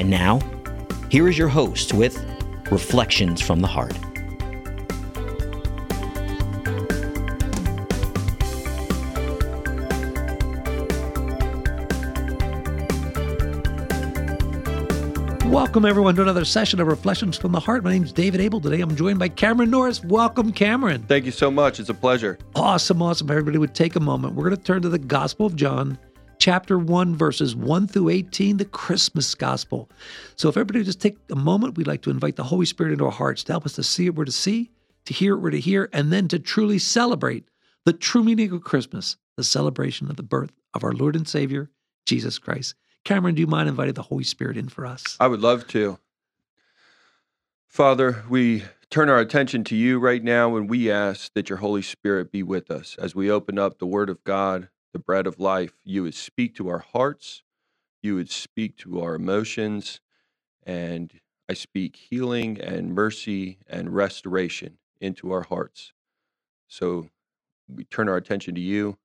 And now, here is your host with Reflections from the Heart. Welcome, everyone, to another session of Reflections from the Heart. My name is David Able. Today I'm joined by Cameron Norris. Welcome, Cameron. Thank you so much. It's a pleasure. Awesome, awesome. Everybody would take a moment. We're going to turn to the Gospel of John, chapter 1, verses 1 through 18, the Christmas Gospel. So if everybody just take a moment, we'd like to invite the Holy Spirit into our hearts to help us to see what we're to see, to hear what we're to hear, and then to truly celebrate the true meaning of Christmas, the celebration of the birth of our Lord and Savior, Jesus Christ. Cameron, do you mind inviting the Holy Spirit in for us? I would love to. Father, we turn our attention to you right now and we ask that your Holy Spirit be with us as we open up the Word of God, the bread of life. You would speak to our hearts, you would speak to our emotions, and I speak healing and mercy and restoration into our hearts. So we turn our attention to you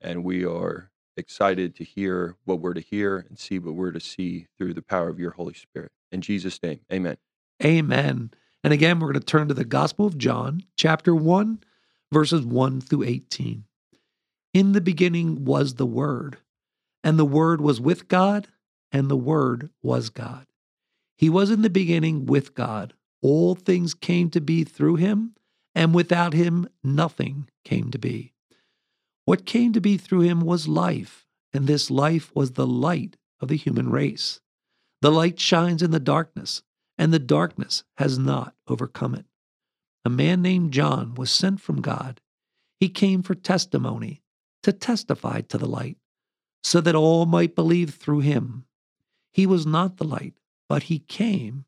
and we are excited to hear what we're to hear and see what we're to see through the power of your Holy Spirit. In Jesus' name, amen. Amen. And again, we're going to turn to the Gospel of John, chapter 1, verses 1 through 18. In the beginning was the Word, and the Word was with God, and the Word was God. He was in the beginning with God. All things came to be through him, and without him, nothing came to be. What came to be through him was life, and this life was the light of the human race. The light shines in the darkness, and the darkness has not overcome it. A man named John was sent from God. He came for testimony, to testify to the light, so that all might believe through him. He was not the light, but he came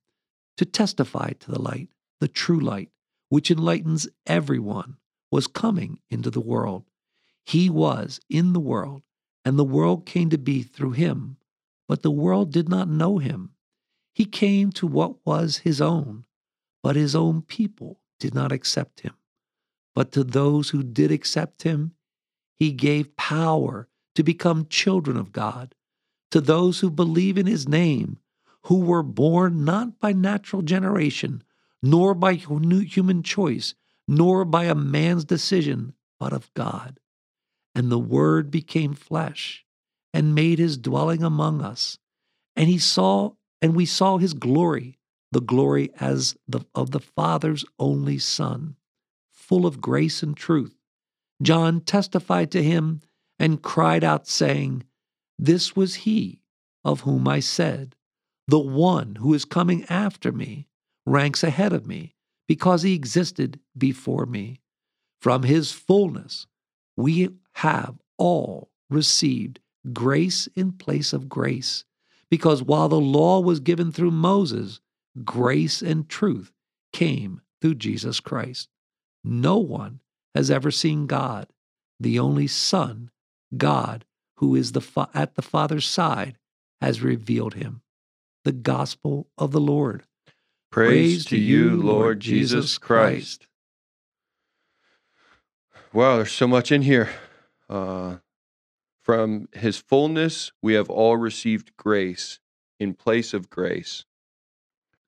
to testify to the light, the true light, which enlightens everyone, was coming into the world. He was in the world, and the world came to be through him, but the world did not know him. He came to what was his own, but his own people did not accept him. But to those who did accept him, he gave power to become children of God, to those who believe in his name, who were born not by natural generation, nor by human choice, nor by a man's decision, but of God. And the Word became flesh and made his dwelling among us. And he saw, and we saw his glory, the glory as the, of the Father's only Son, full of grace and truth. John testified to him and cried out, saying, This was he of whom I said, The one who is coming after me ranks ahead of me, because he existed before me. From his fullness we have all received grace in place of grace, because while the law was given through Moses, grace and truth came through Jesus Christ. No one has ever seen God, the only Son, God, who is the fa- at the Father's side, has revealed him. The gospel of the Lord. Praise, Praise to you, Lord Jesus Christ. Wow, there's so much in here. Uh, from his fullness, we have all received grace in place of grace.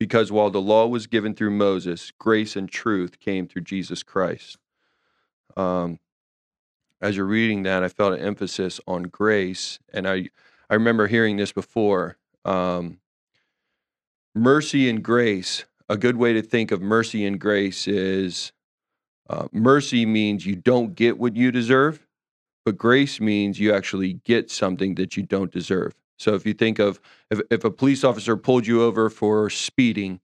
Because while the law was given through Moses, grace and truth came through Jesus Christ. Um, as you're reading that, I felt an emphasis on grace, and I I remember hearing this before. Um, mercy and grace. A good way to think of mercy and grace is uh, mercy means you don't get what you deserve, but grace means you actually get something that you don't deserve. So if you think of if, if a police officer pulled you over for speeding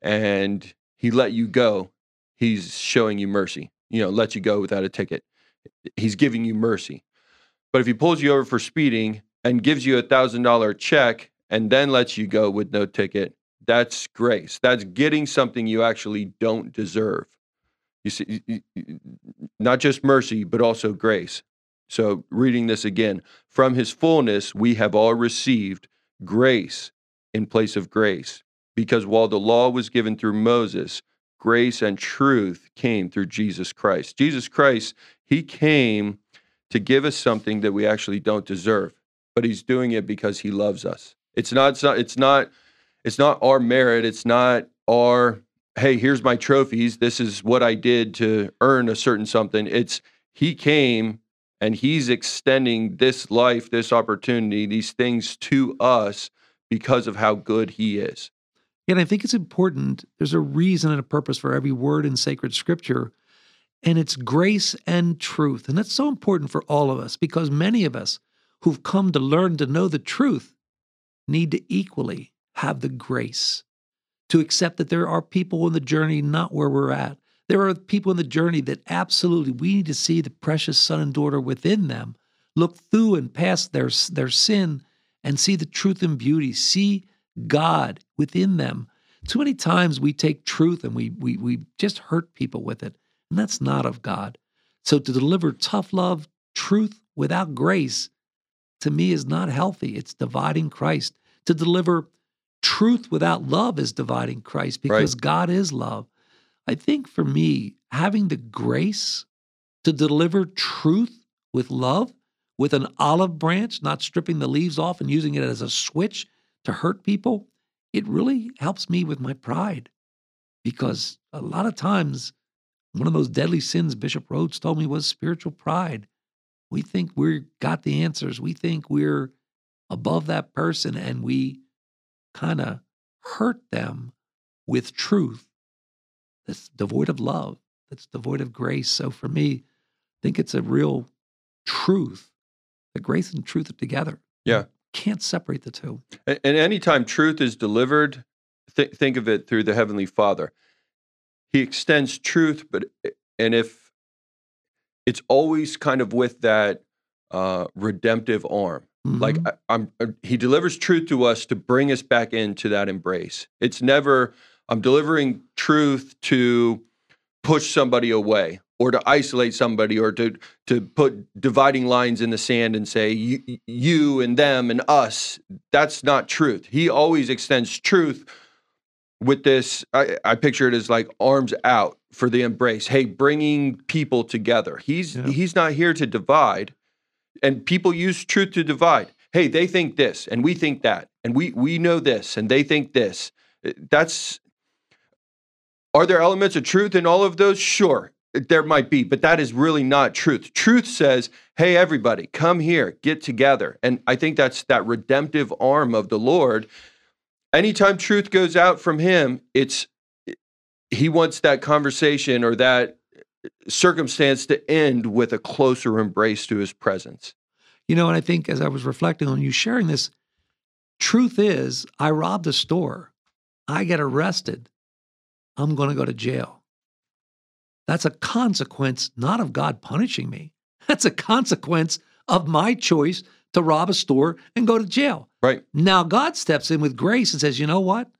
and he let you go, he's showing you mercy. You know, let you go without a ticket. He's giving you mercy. But if he pulls you over for speeding and gives you a thousand dollar check and then lets you go with no ticket, that's grace. That's getting something you actually don't deserve. You see, not just mercy, but also grace. So, reading this again, from his fullness, we have all received grace in place of grace. Because while the law was given through Moses, grace and truth came through Jesus Christ. Jesus Christ, he came to give us something that we actually don't deserve, but he's doing it because he loves us. It's not, it's not, it's not, it's not our merit. It's not our, hey, here's my trophies. This is what I did to earn a certain something. It's he came and he's extending this life, this opportunity, these things to us because of how good he is. And I think it's important. There's a reason and a purpose for every word in sacred scripture, and it's grace and truth. And that's so important for all of us because many of us who've come to learn to know the truth need to equally have the grace to accept that there are people in the journey not where we're at. There are people in the journey that absolutely we need to see the precious son and daughter within them, look through and past their, their sin and see the truth and beauty, see God within them. Too many times we take truth and we, we, we just hurt people with it, and that's not of God. So to deliver tough love, truth without grace, to me is not healthy. It's dividing Christ. To deliver truth without love is dividing Christ because right. God is love. I think for me, having the grace to deliver truth with love, with an olive branch, not stripping the leaves off and using it as a switch to hurt people, it really helps me with my pride. Because a lot of times, one of those deadly sins Bishop Rhoades told me was spiritual pride. We think we've got the answers. We think we're above that person and we kind of hurt them with truth that's devoid of love, that's devoid of grace. So for me, I think it's a real truth that grace and truth are together. Yeah. Can't separate the two. And, and anytime truth is delivered, th- think of it through the Heavenly Father. He extends truth, but and if it's always kind of with that uh, redemptive arm, Mm-hmm. Like I, am uh, he delivers truth to us to bring us back into that embrace. It's never I'm delivering truth to push somebody away or to isolate somebody or to to put dividing lines in the sand and say you, you and them and us. That's not truth. He always extends truth with this I, I picture it as like arms out for the embrace. Hey, bringing people together. He's yeah. he's not here to divide and people use truth to divide. Hey, they think this and we think that, and we we know this and they think this. That's are there elements of truth in all of those? Sure, there might be, but that is really not truth. Truth says, "Hey, everybody, come here, get together." And I think that's that redemptive arm of the Lord. Anytime truth goes out from Him, it's He wants that conversation or that circumstance to end with a closer embrace to his presence. You know, and I think as I was reflecting on you sharing this, truth is, I robbed a store, I get arrested, I'm going to go to jail. That's a consequence not of God punishing me. That's a consequence of my choice to rob a store and go to jail. Right. Now God steps in with grace and says, "You know what?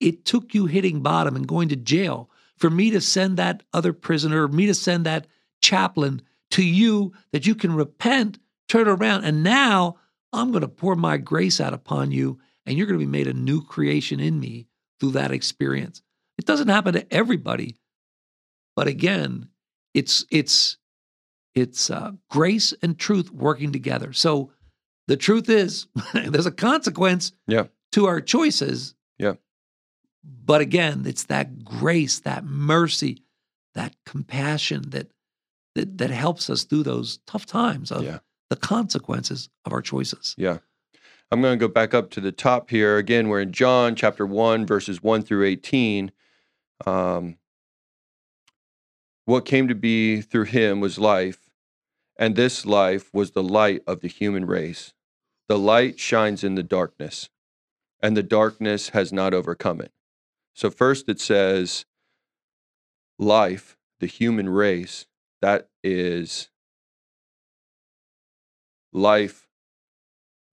It took you hitting bottom and going to jail for me to send that other prisoner, me to send that chaplain to you that you can repent, turn around, and now I'm going to pour my grace out upon you, and you're going to be made a new creation in me through that experience. It doesn't happen to everybody, but again, it's it's it's uh, grace and truth working together. So the truth is, there's a consequence yeah. to our choices. Yeah. But again, it's that grace, that mercy, that compassion that that, that helps us through those tough times of yeah. the consequences of our choices. Yeah. I'm going to go back up to the top here. Again, we're in John chapter 1, verses 1 through 18. Um, what came to be through him was life, and this life was the light of the human race. The light shines in the darkness, and the darkness has not overcome it. So, first it says life, the human race, that is life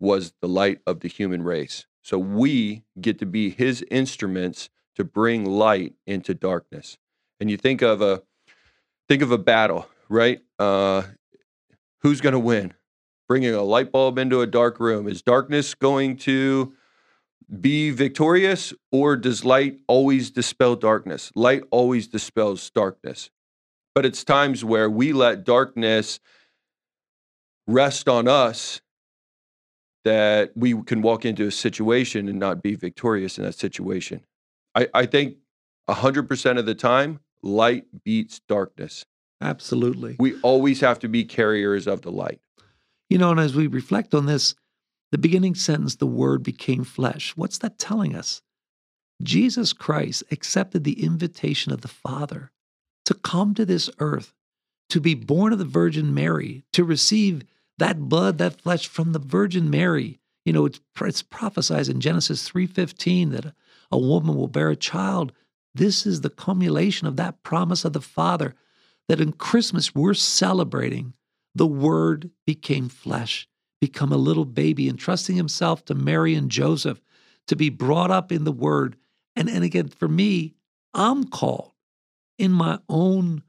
was the light of the human race. So we get to be his instruments to bring light into darkness. And you think of a think of a battle, right? Uh, who's going to win? Bringing a light bulb into a dark room. Is darkness going to be victorious or does light always dispel darkness? Light always dispels darkness. But it's times where we let darkness rest on us that we can walk into a situation and not be victorious in that situation. I, I think 100% of the time, light beats darkness. Absolutely. We always have to be carriers of the light. You know, and as we reflect on this, the beginning sentence, the word became flesh. What's that telling us? Jesus Christ accepted the invitation of the Father to come to this earth, to be born of the Virgin Mary, to receive that blood, that flesh from the Virgin Mary. You know, it's, it's prophesied in Genesis 3.15 that a, a woman will bear a child. This is the cumulation of that promise of the Father that in Christmas we're celebrating the Word became flesh, become a little baby, entrusting himself to Mary and Joseph to be brought up in the Word. And, and again, for me, I'm called in my own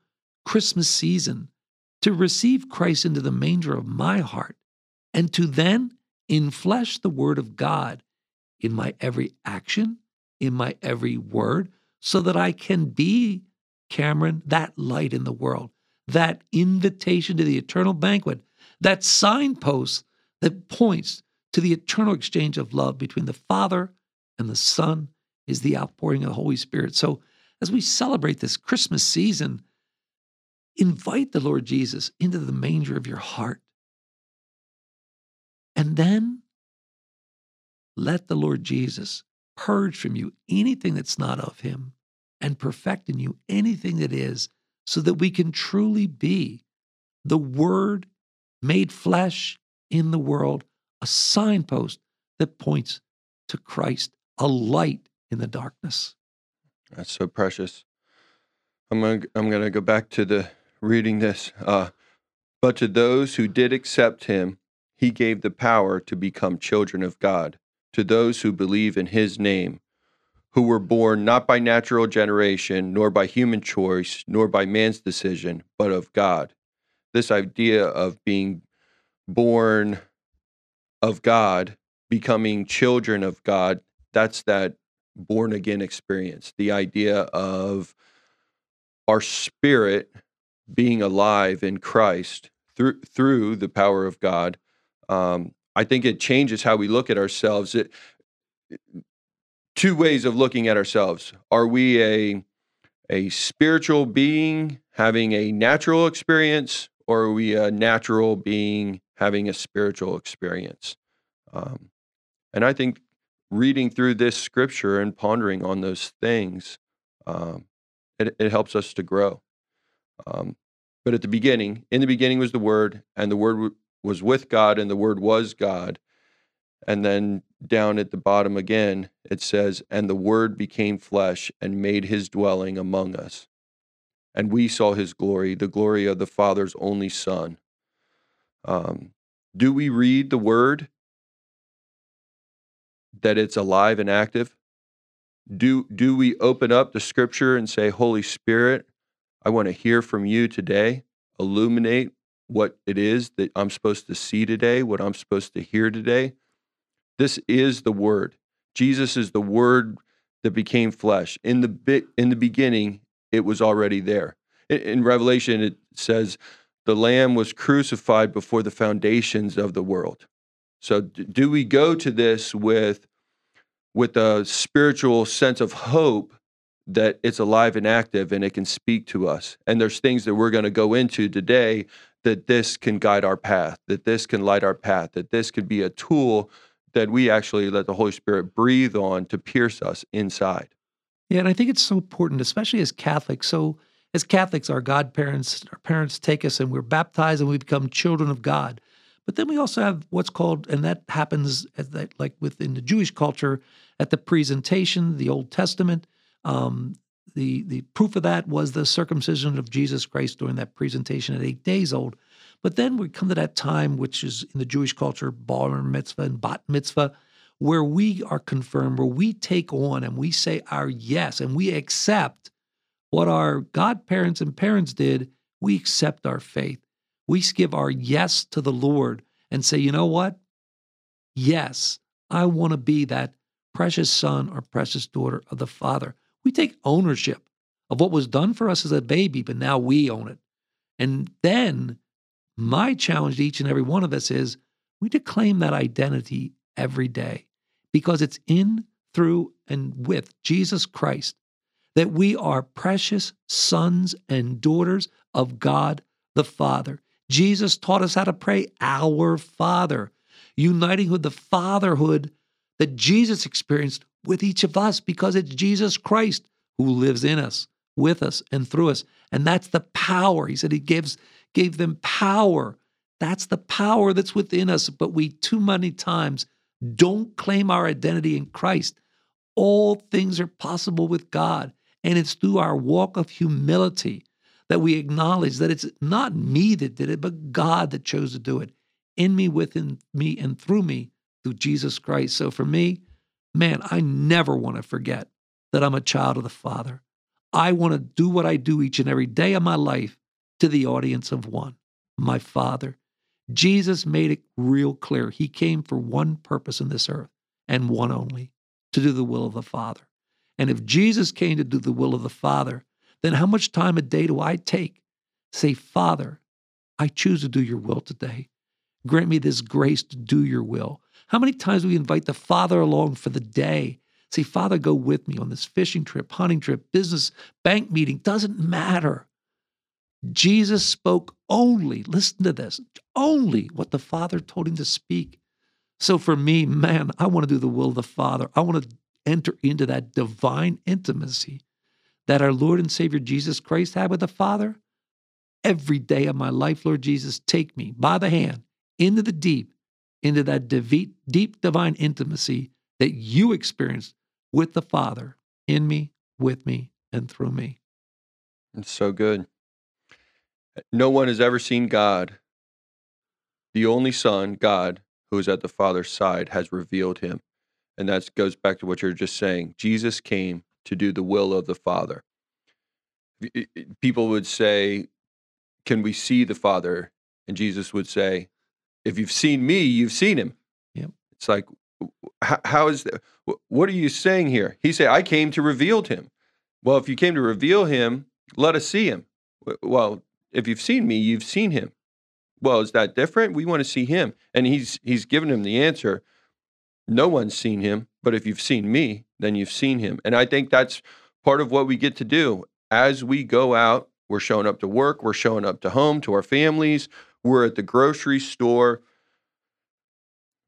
Christmas season to receive Christ into the manger of my heart and to then inflesh the Word of God in my every action, in my every word, so that I can be Cameron, that light in the world, that invitation to the eternal banquet, that signpost that points to the eternal exchange of love between the Father and the Son is the outpouring of the Holy Spirit. So, as we celebrate this Christmas season, invite the Lord Jesus into the manger of your heart. And then let the Lord Jesus purge from you anything that's not of Him and perfect in you anything that is, so that we can truly be the Word made flesh in the world, a signpost that points to Christ, a light in the darkness. That's so precious. I'm gonna I'm gonna go back to the reading this. Uh, but to those who did accept him, he gave the power to become children of God, to those who believe in his name, who were born not by natural generation, nor by human choice, nor by man's decision, but of God. This idea of being born of God, becoming children of God, that's that born again experience. The idea of our spirit being alive in Christ through through the power of God. Um, I think it changes how we look at ourselves. It, two ways of looking at ourselves. Are we a a spiritual being having a natural experience, or are we a natural being having a spiritual experience? Um, and I think reading through this scripture and pondering on those things, um, it, it, helps us to grow. Um, but at the beginning, in the beginning was the Word, and the Word was with God, and the Word was God. And then down at the bottom again, it says, And the Word became flesh and made his dwelling among us. And we saw his glory, the glory of the Father's only Son. Um, do we read the Word that it's alive and active? Do, do we open up the scripture and say, Holy Spirit, I want to hear from you today, illuminate what it is that I'm supposed to see today, what I'm supposed to hear today? This is the word. Jesus is the word that became flesh. In the bit in the beginning, it was already there. In, in Revelation, it says, "The Lamb was crucified before the foundations of the world." So, do we go to this with with a spiritual sense of hope that it's alive and active and it can speak to us? And there's things that we're going to go into today that this can guide our path, that this can light our path, that this could be a tool that we actually let the Holy Spirit breathe on to pierce us inside. Yeah, and I think it's so important, especially as Catholics. So, as Catholics, our godparents, our parents take us and we're baptized and we become children of God. But then we also have what's called, and that happens like within the Jewish culture, at the presentation, the Old Testament. Um, the the proof of that was the circumcision of Jesus Christ during that presentation at eight days old. But then we come to that time, which is in the Jewish culture, bar mitzvah and bat mitzvah, where we are confirmed, where we take on and we say our yes and we accept what our godparents and parents did. We accept our faith. We give our yes to the Lord and say, you know what? Yes, I want to be that precious son or precious daughter of the Father. We take ownership of what was done for us as a baby, but now we own it. And then my challenge to each and every one of us is we to claim that identity every day because it's in, through, and with Jesus Christ that we are precious sons and daughters of God the Father. Jesus taught us how to pray, Our Father, uniting with the fatherhood that Jesus experienced with each of us because it's Jesus Christ who lives in us, with us, and through us. And that's the power. He said he gives gave them power. That's the power that's within us. But we too many times don't claim our identity in Christ. All things are possible with God. And it's through our walk of humility that we acknowledge that it's not me that did it, but God that chose to do it in me, within me, and through me through Jesus Christ. So for me, man, I never want to forget that I'm a child of the Father. I want to do what I do each and every day of my life to the audience of one, my Father. Jesus made it real clear. He came for one purpose in this earth and one only to do the will of the Father. And if Jesus came to do the will of the Father, then how much time a day do I take? Say, Father, I choose to do your will today. Grant me this grace to do your will. How many times do we invite the Father along for the day? Say, Father, go with me on this fishing trip, hunting trip, business, bank meeting, doesn't matter. Jesus spoke only, listen to this, only what the Father told him to speak. So for me, man, I want to do the will of the Father. I want to enter into that divine intimacy that our Lord and Savior Jesus Christ had with the Father. Every day of my life, Lord Jesus, take me by the hand into the deep into that deep, divine intimacy that you experienced with the Father in me, with me, and through me. It's so good. No one has ever seen God. The only Son, God, who is at the Father's side, has revealed him. And that goes back to what you're just saying. Jesus came to do the will of the Father. People would say, Can we see the Father? And Jesus would say, if you've seen me, you've seen him. Yep. It's like, how, is that? What are you saying here? He said, I came to reveal him. Well, if you came to reveal him, let us see him. Well, if you've seen me, you've seen him. Well, is that different? We want to see him. And he's he's given him the answer. No one's seen him, but if you've seen me, then you've seen him. And I think that's part of what we get to do as we go out. We're showing up to work, we're showing up to home, to our families, we're at the grocery store.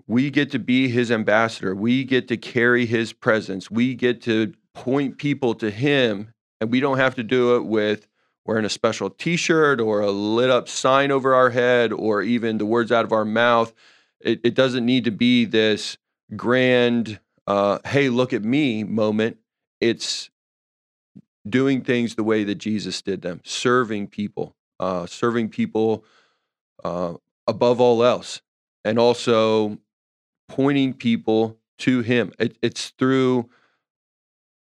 We get to be his ambassador. We get to carry his presence. We get to point people to him, and we don't have to do it with wearing a special t shirt or a lit up sign over our head or even the words out of our mouth. It, it doesn't need to be this grand, uh, hey, look at me moment. It's doing things the way that Jesus did them, serving people, uh, serving people uh, above all else, and also pointing people to Him. It, it's through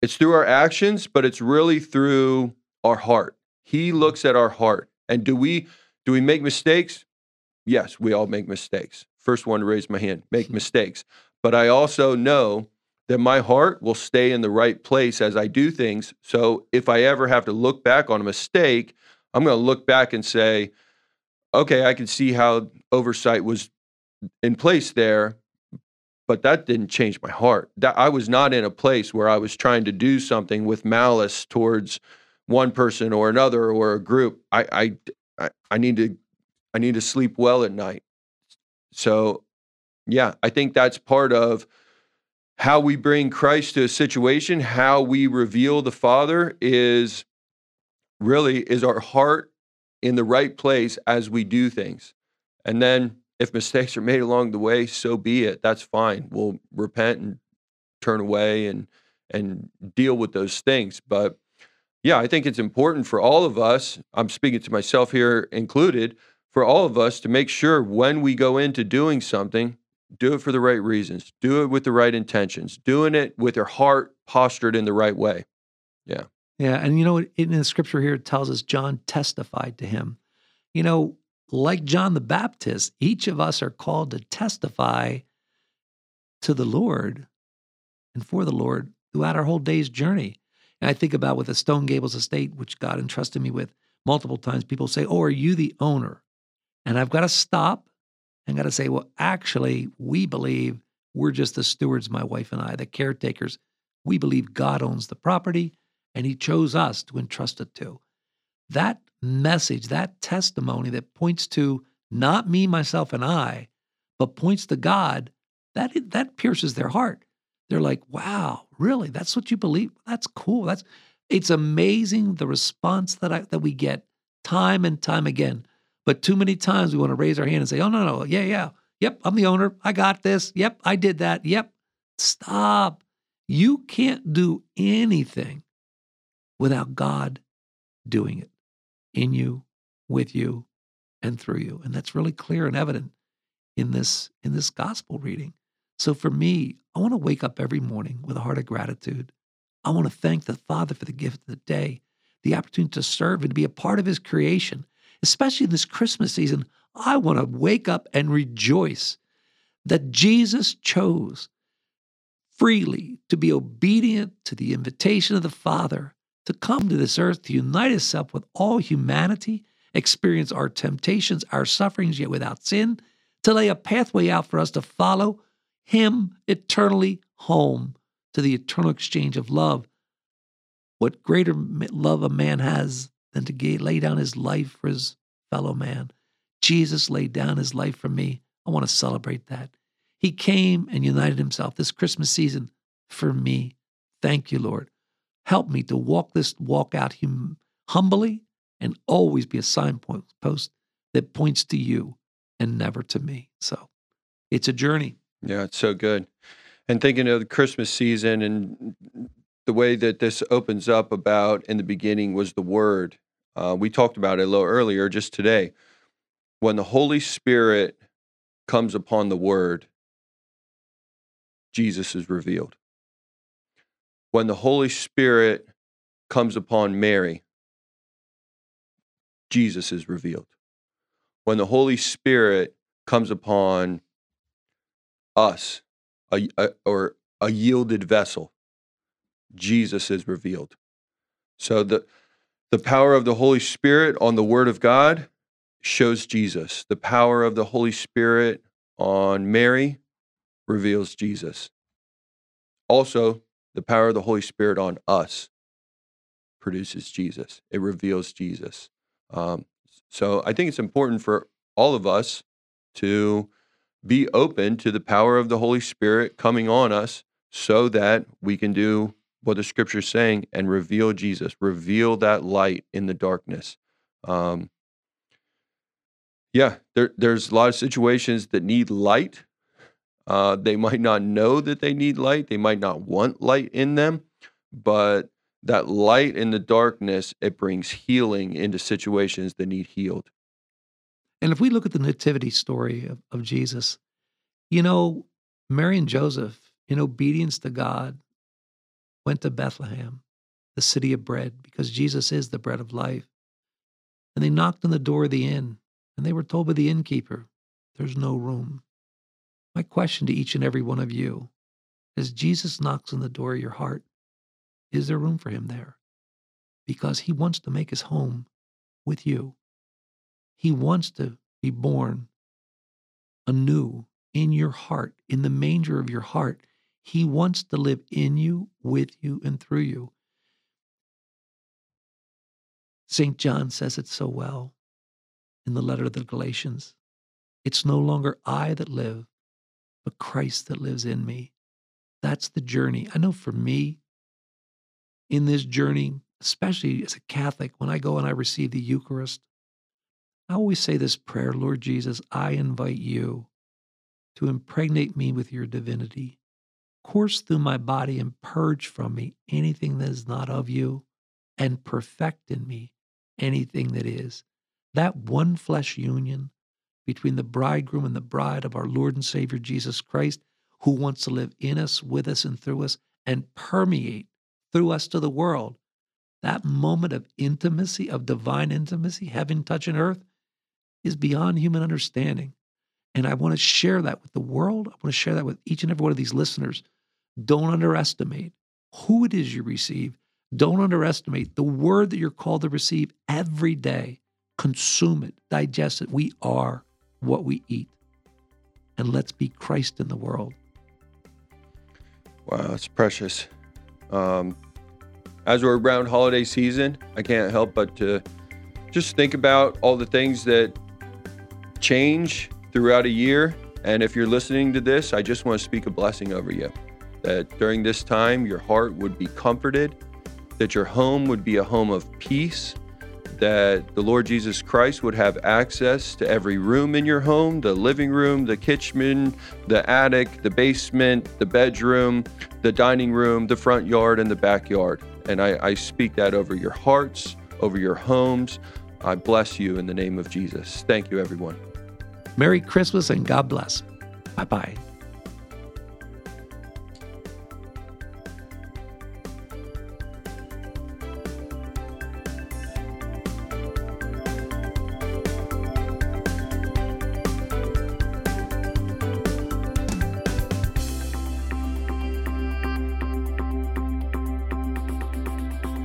it's through our actions, but it's really through our heart. He looks at our heart, and do we do we make mistakes? Yes, we all make mistakes. First one to raise my hand, make mistakes. But I also know that my heart will stay in the right place as I do things. So if I ever have to look back on a mistake, I'm going to look back and say, okay, I can see how oversight was in place there, but that didn't change my heart. That I was not in a place where I was trying to do something with malice towards one person or another or a group. I I I need to I need to sleep well at night. So, yeah, I think that's part of how we bring Christ to a situation, how we reveal the Father is really is our heart in the right place as we do things. And then if mistakes are made along the way, so be it. That's fine. We'll repent and turn away and and deal with those things. But yeah, I think it's important for all of us, I'm speaking to myself here included, for all of us to make sure when we go into doing something, do it for the right reasons, do it with the right intentions, doing it with your heart postured in the right way. Yeah. Yeah. And you know, in the scripture here, it tells us John testified to him. You know, like John the Baptist, each of us are called to testify to the Lord and for the Lord throughout our whole day's journey. And I think about with the Stone Gables estate, which God entrusted me with multiple times, people say, Oh, are you the owner? And I've got to stop and got to say, Well, actually, we believe we're just the stewards, my wife and I, the caretakers. We believe God owns the property and he chose us to entrust it to. That message, that testimony that points to not me, myself, and I, but points to God, that, that pierces their heart. They're like, wow, really? That's what you believe? That's cool. That's it's amazing the response that I, that we get time and time again. But too many times we want to raise our hand and say, oh no, no, yeah, yeah. Yep, I'm the owner. I got this. Yep, I did that. Yep. Stop. You can't do anything without God doing it in you, with you, and through you. And that's really clear and evident in this in this gospel reading. So for me, I want to wake up every morning with a heart of gratitude. I want to thank the Father for the gift of the day, the opportunity to serve and to be a part of His creation, especially in this Christmas season. I want to wake up and rejoice that Jesus chose freely to be obedient to the invitation of the Father to come to this earth to unite Himself with all humanity, experience our temptations, our sufferings, yet without sin, to lay a pathway out for us to follow him eternally home to the eternal exchange of love. What greater love a man has than to lay down his life for his fellow man? Jesus laid down his life for me. I want to celebrate that. He came and united himself this Christmas season for me. Thank you, Lord. Help me to walk this walk out hum- humbly and always be a signpost that points to you and never to me. So it's a journey. Yeah, it's so good. And thinking of the Christmas season and the way that this opens up about in the beginning was the Word. Uh, we talked about it a little earlier, just today. When the Holy Spirit comes upon the Word, Jesus is revealed. When the Holy Spirit comes upon Mary, Jesus is revealed. When the Holy Spirit comes upon us, a, a, or a yielded vessel, Jesus is revealed. So the the power of the Holy Spirit on the Word of God shows Jesus. The power of the Holy Spirit on Mary reveals Jesus. Also, the power of the Holy Spirit on us produces Jesus. It reveals Jesus. Um, so I think it's important for all of us to be open to the power of the Holy Spirit coming on us so that we can do what the scripture is saying and reveal Jesus, reveal that light in the darkness. Um, yeah, there, there's a lot of situations that need light. Uh, they might not know that they need light, they might not want light in them, but that light in the darkness, it brings healing into situations that need healed. And if we look at the nativity story of, of Jesus, you know, Mary and Joseph, in obedience to God, went to Bethlehem, the city of bread, because Jesus is the bread of life. And they knocked on the door of the inn, and they were told by the innkeeper, There's no room. My question to each and every one of you as Jesus knocks on the door of your heart, is there room for him there? Because he wants to make his home with you. He wants to be born anew in your heart, in the manger of your heart. He wants to live in you, with you, and through you. St. John says it so well in the letter to the Galatians. It's no longer I that live, but Christ that lives in me. That's the journey. I know for me, in this journey, especially as a Catholic, when I go and I receive the Eucharist, I always say this prayer Lord Jesus, I invite you to impregnate me with your divinity. Course through my body and purge from me anything that is not of you. and perfect in me anything that is. That one flesh union between the bridegroom and the bride of our Lord and Savior Jesus Christ, who wants to live in us, with us, and through us, and permeate through us to the world. That moment of intimacy, of divine intimacy, heaven touching earth, is beyond human understanding. And I want to share that with the world. I want to share that with each and every one of these listeners. Don't underestimate who it is you receive. Don't underestimate the word that you're called to receive every day. Consume it, digest it. We are what we eat. And let's be Christ in the world. Wow, it's precious. Um, as we're around holiday season, I can't help but to just think about all the things that change throughout a year. And if you're listening to this, I just want to speak a blessing over you that during this time, your heart would be comforted, that your home would be a home of peace, that the Lord Jesus Christ would have access to every room in your home the living room, the kitchen, the attic, the basement, the bedroom, the dining room, the front yard, and the backyard. And I, I speak that over your hearts, over your homes. I bless you in the name of Jesus. Thank you, everyone. Merry Christmas and God bless. Bye bye.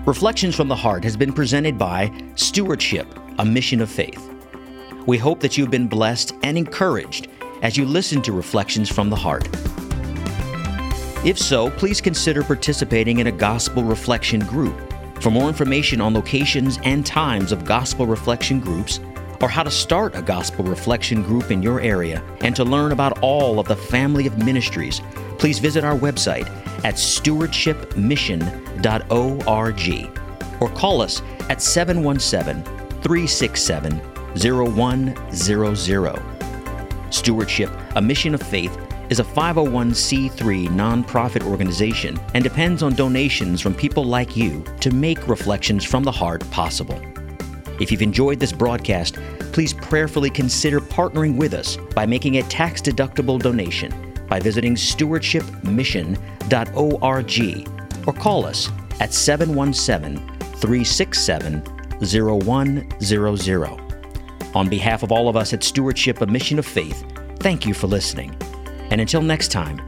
Reflections from the Heart has been presented by Stewardship, a Mission of Faith. We hope that you've been blessed and encouraged as you listen to Reflections from the Heart. If so, please consider participating in a gospel reflection group. For more information on locations and times of gospel reflection groups, or how to start a gospel reflection group in your area, and to learn about all of the family of ministries, please visit our website at stewardshipmission.org or call us at 717 367 0100. Stewardship, a mission of faith, is a 501c3 nonprofit organization and depends on donations from people like you to make Reflections from the Heart possible. If you've enjoyed this broadcast, please prayerfully consider partnering with us by making a tax deductible donation by visiting stewardshipmission.org or call us at 717 367 0100. On behalf of all of us at Stewardship, a Mission of Faith, thank you for listening. And until next time,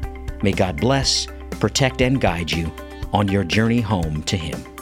may God bless, protect, and guide you on your journey home to Him.